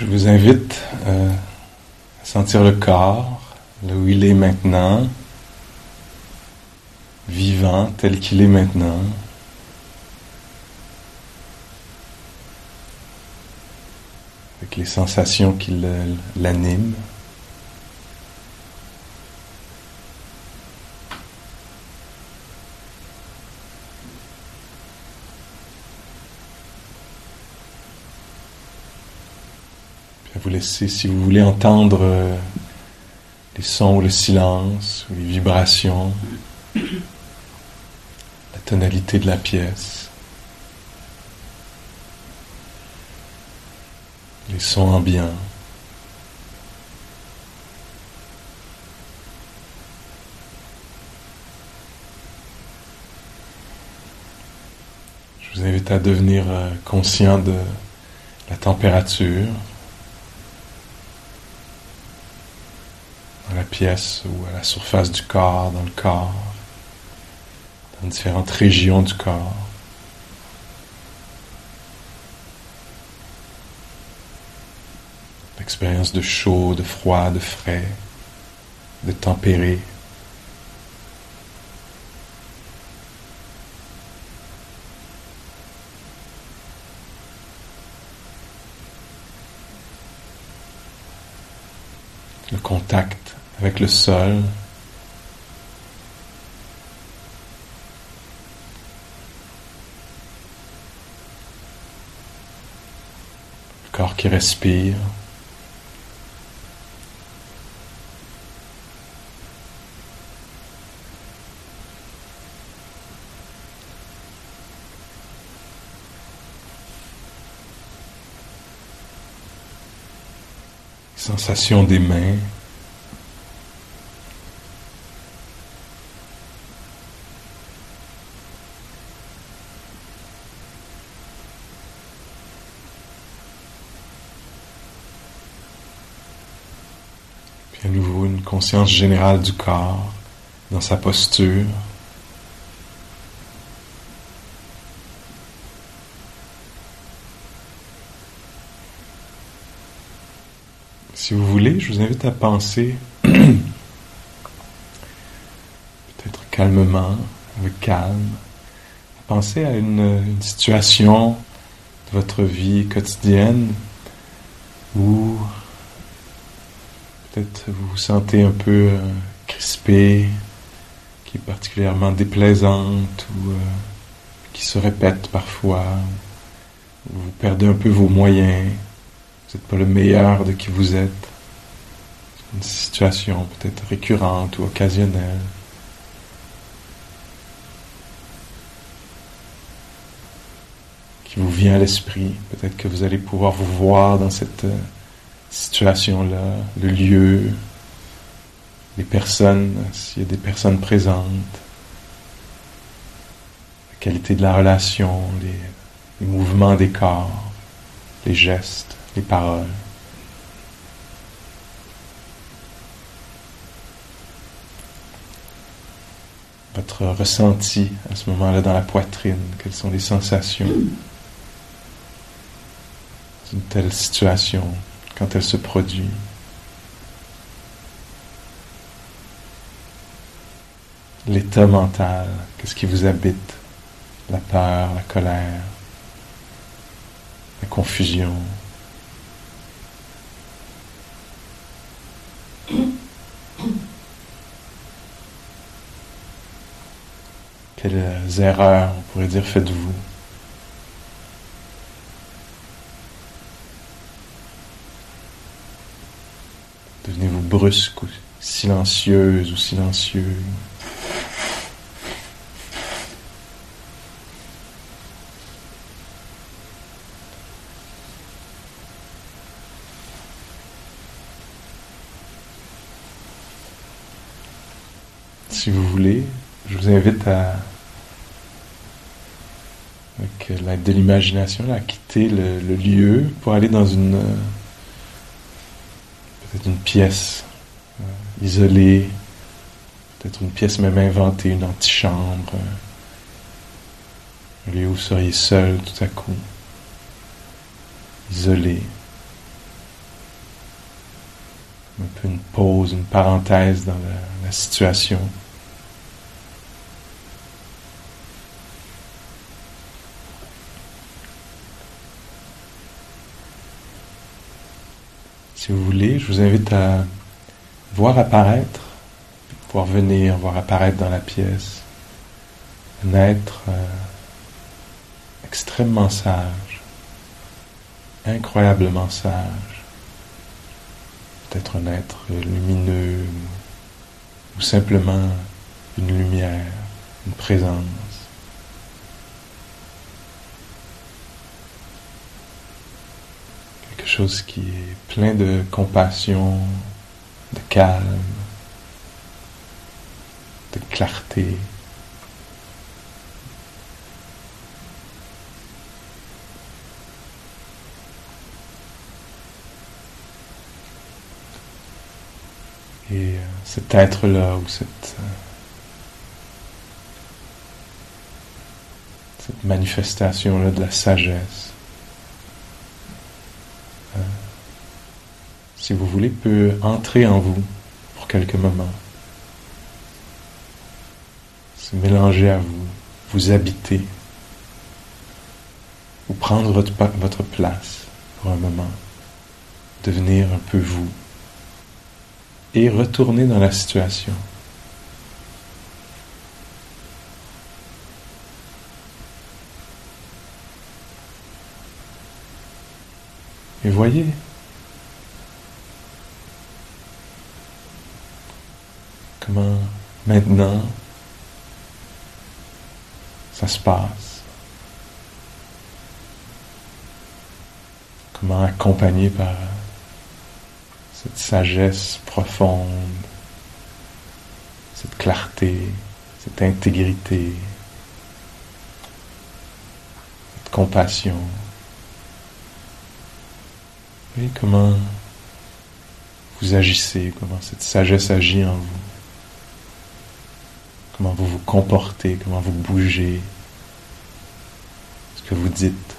Je vous invite euh, à sentir le corps, là où il est maintenant, vivant tel qu'il est maintenant. Avec les sensations qui l'animent. Vous laisser, si vous voulez, entendre euh, les sons ou le silence, ou les vibrations, la tonalité de la pièce, les sons ambiants. Je vous invite à devenir euh, conscient de la température. dans pièce ou à la surface du corps, dans le corps, dans différentes régions du corps. L'expérience de chaud, de froid, de frais, de tempéré. le contact avec le sol. Le corps qui respire. Sensation des mains. À nouveau une conscience générale du corps dans sa posture. Si vous voulez, je vous invite à penser, peut-être calmement, avec calme, à penser à une, situation de votre vie quotidienne où vous vous sentez un peu euh, crispé, qui est particulièrement déplaisante ou euh, qui se répète parfois, vous perdez un peu vos moyens vous n'êtes pas le meilleur de qui vous êtes. Une situation peut-être récurrente ou occasionnelle. qui vous vient à l'esprit. Peut-être que vous allez pouvoir vous voir dans cette euh, situation-là, le lieu, les personnes, s'il y a des personnes présentes, la qualité de la relation, les mouvements des corps, les gestes les paroles. Votre ressenti à ce moment-là dans la poitrine, quelles sont les sensations? D'une telle situation quand elle se produit. L'état mental, qu'est-ce qui vous habite? La peur, la colère, la confusion. Quelles erreurs, on pourrait dire, faites-vous? Devenez-vous brusque ou silencieuse ou silencieux. Si vous voulez, je vous invite à avec l'aide de l'imagination, à quitter le, lieu pour aller dans une peut-être une pièce euh, isolée, peut-être une pièce même inventée, une antichambre, euh, un lieu où vous seriez seul tout à coup, isolé. Un peu une pause, une parenthèse dans la situation. Si vous voulez, je vous invite à voir apparaître, voir venir, voir apparaître dans la pièce un être euh, extrêmement sage, incroyablement sage, peut-être un être lumineux ou simplement une lumière, une présence. Chose qui est plein de compassion, de calme, de clarté. Et euh, cet être-là ou cette, euh, cette manifestation-là de la sagesse, euh, si vous voulez, peut entrer en vous pour quelques moments, se mélanger à vous, vous habiter, ou prendre votre, votre place pour un moment, devenir un peu vous et retourner dans la situation. Et voyez, comment maintenant ça se passe. Comment accompagné par cette sagesse profonde, cette clarté, cette intégrité, cette compassion. Voyez comment vous agissez, comment cette sagesse agit en vous, comment vous vous comportez, comment vous bougez, ce que vous dites.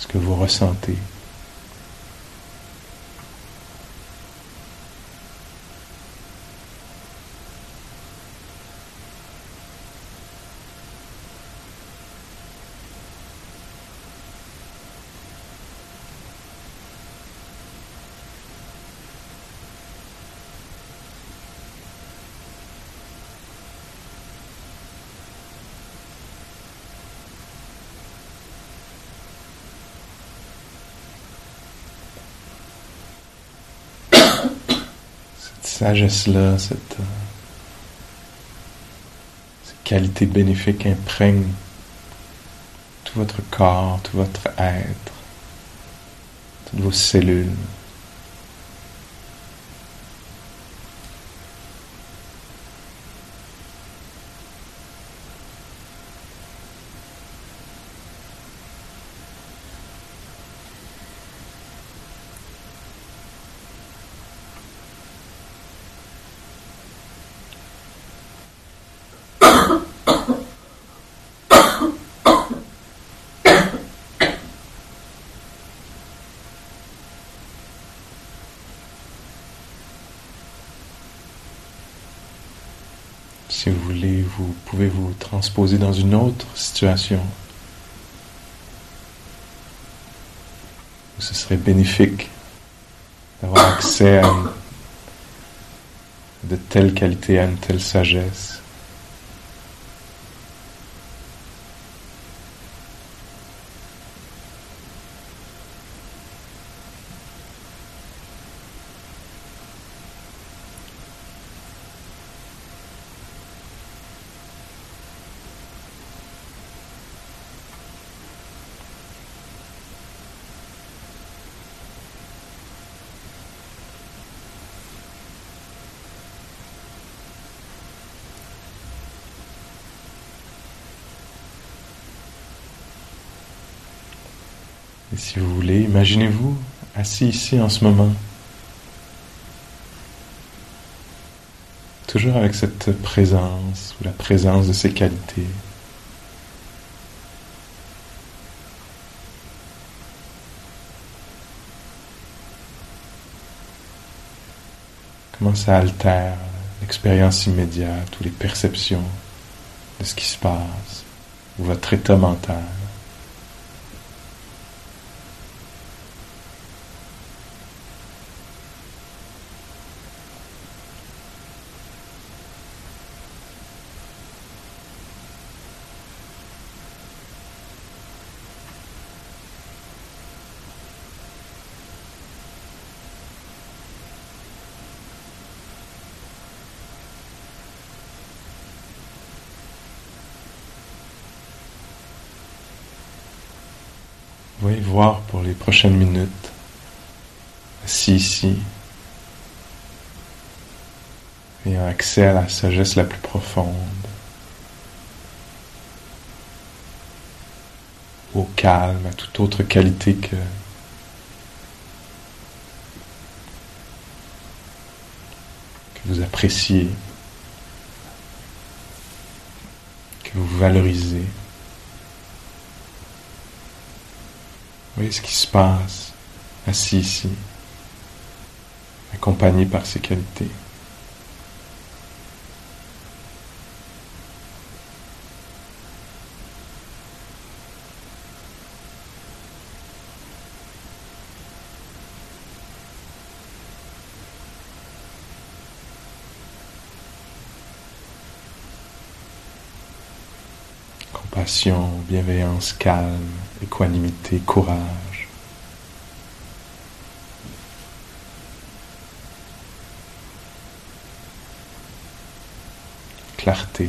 ce que vous ressentez. Sagesse-là, cette, euh, cette, qualité bénéfique imprègne tout votre corps, tout votre être, toutes vos cellules. Si vous voulez, vous pouvez vous transposer dans une autre situation où ce serait bénéfique d'avoir accès à de telle qualité, à une telle sagesse. Imaginez-vous assis ici en ce moment, toujours avec cette présence ou la présence de ces qualités. Comment ça altère l'expérience immédiate ou les perceptions de ce qui se passe ou votre état mental? Voyez voir pour les prochaines minutes, assis ici, ayant accès à la sagesse la plus profonde, au calme, à toute autre qualité que vous appréciez, que vous valorisez. Voyez ce qui se passe assis ici, accompagné par ces qualités. compassion, bienveillance, calme, équanimité, courage. Clarté.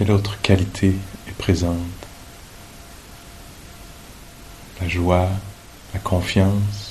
Quelle autre qualité est présente? La joie, la confiance,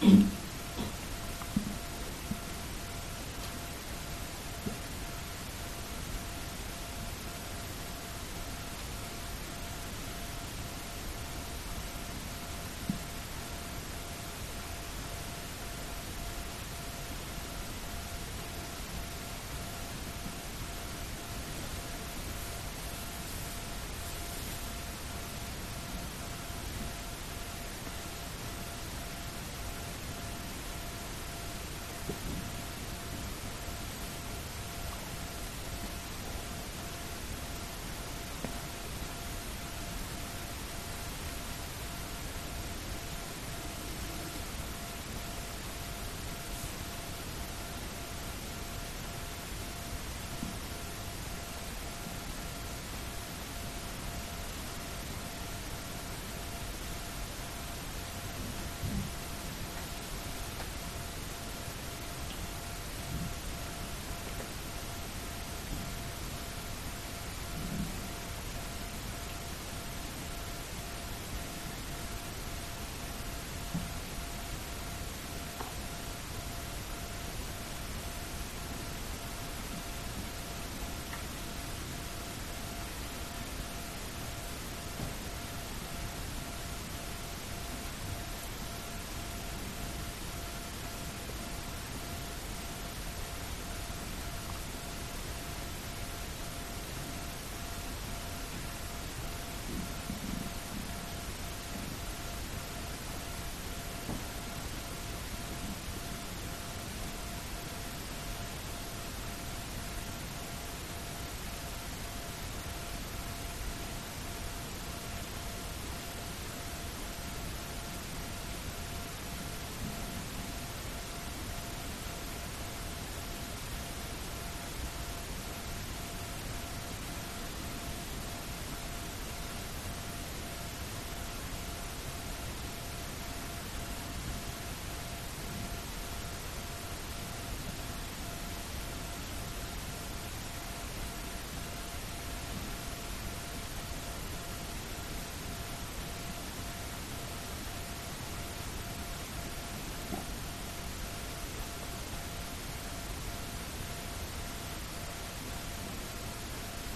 Mm-hmm.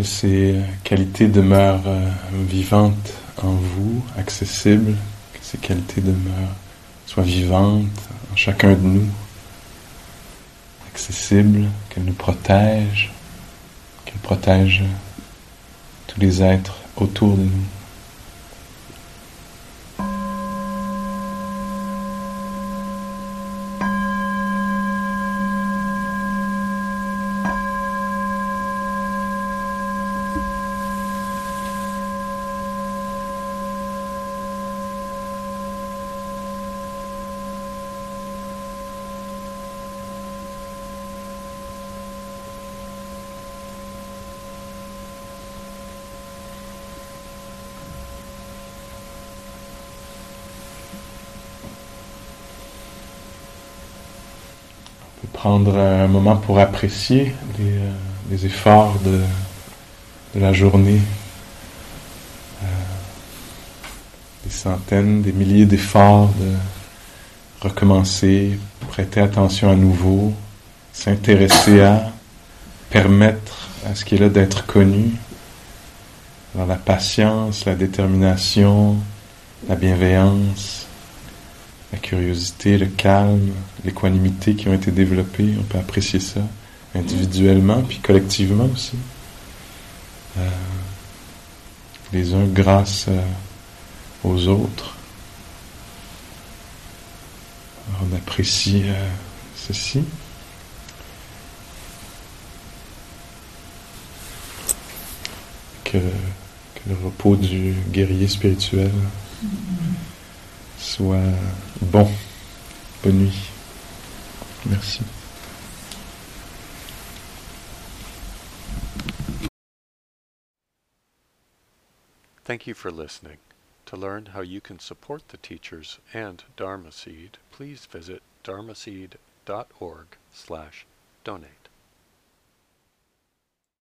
que ces qualités demeurent euh, vivantes en vous, accessibles, que ces qualités demeurent, soient vivantes en chacun de nous, accessibles, qu'elles nous protègent, qu'elles protègent tous les êtres autour de nous. Prendre un moment pour apprécier les, euh, efforts de, la journée. Euh, des centaines, des milliers d'efforts de recommencer, prêter attention à nouveau, s'intéresser à, permettre à ce qui est là d'être connu. dans la patience, la détermination, la bienveillance, la curiosité, le calme, l'équanimité qui ont été développées. On peut apprécier ça individuellement puis collectivement aussi. Euh, les uns grâce euh, aux autres. on apprécie euh, ceci. Que, que, le repos du guerrier spirituel soit bon. Bonne nuit. Merci. Thank you for listening. To learn how you can support the teachers and Dharma Seed, please visit dharmaseed.org slash donate.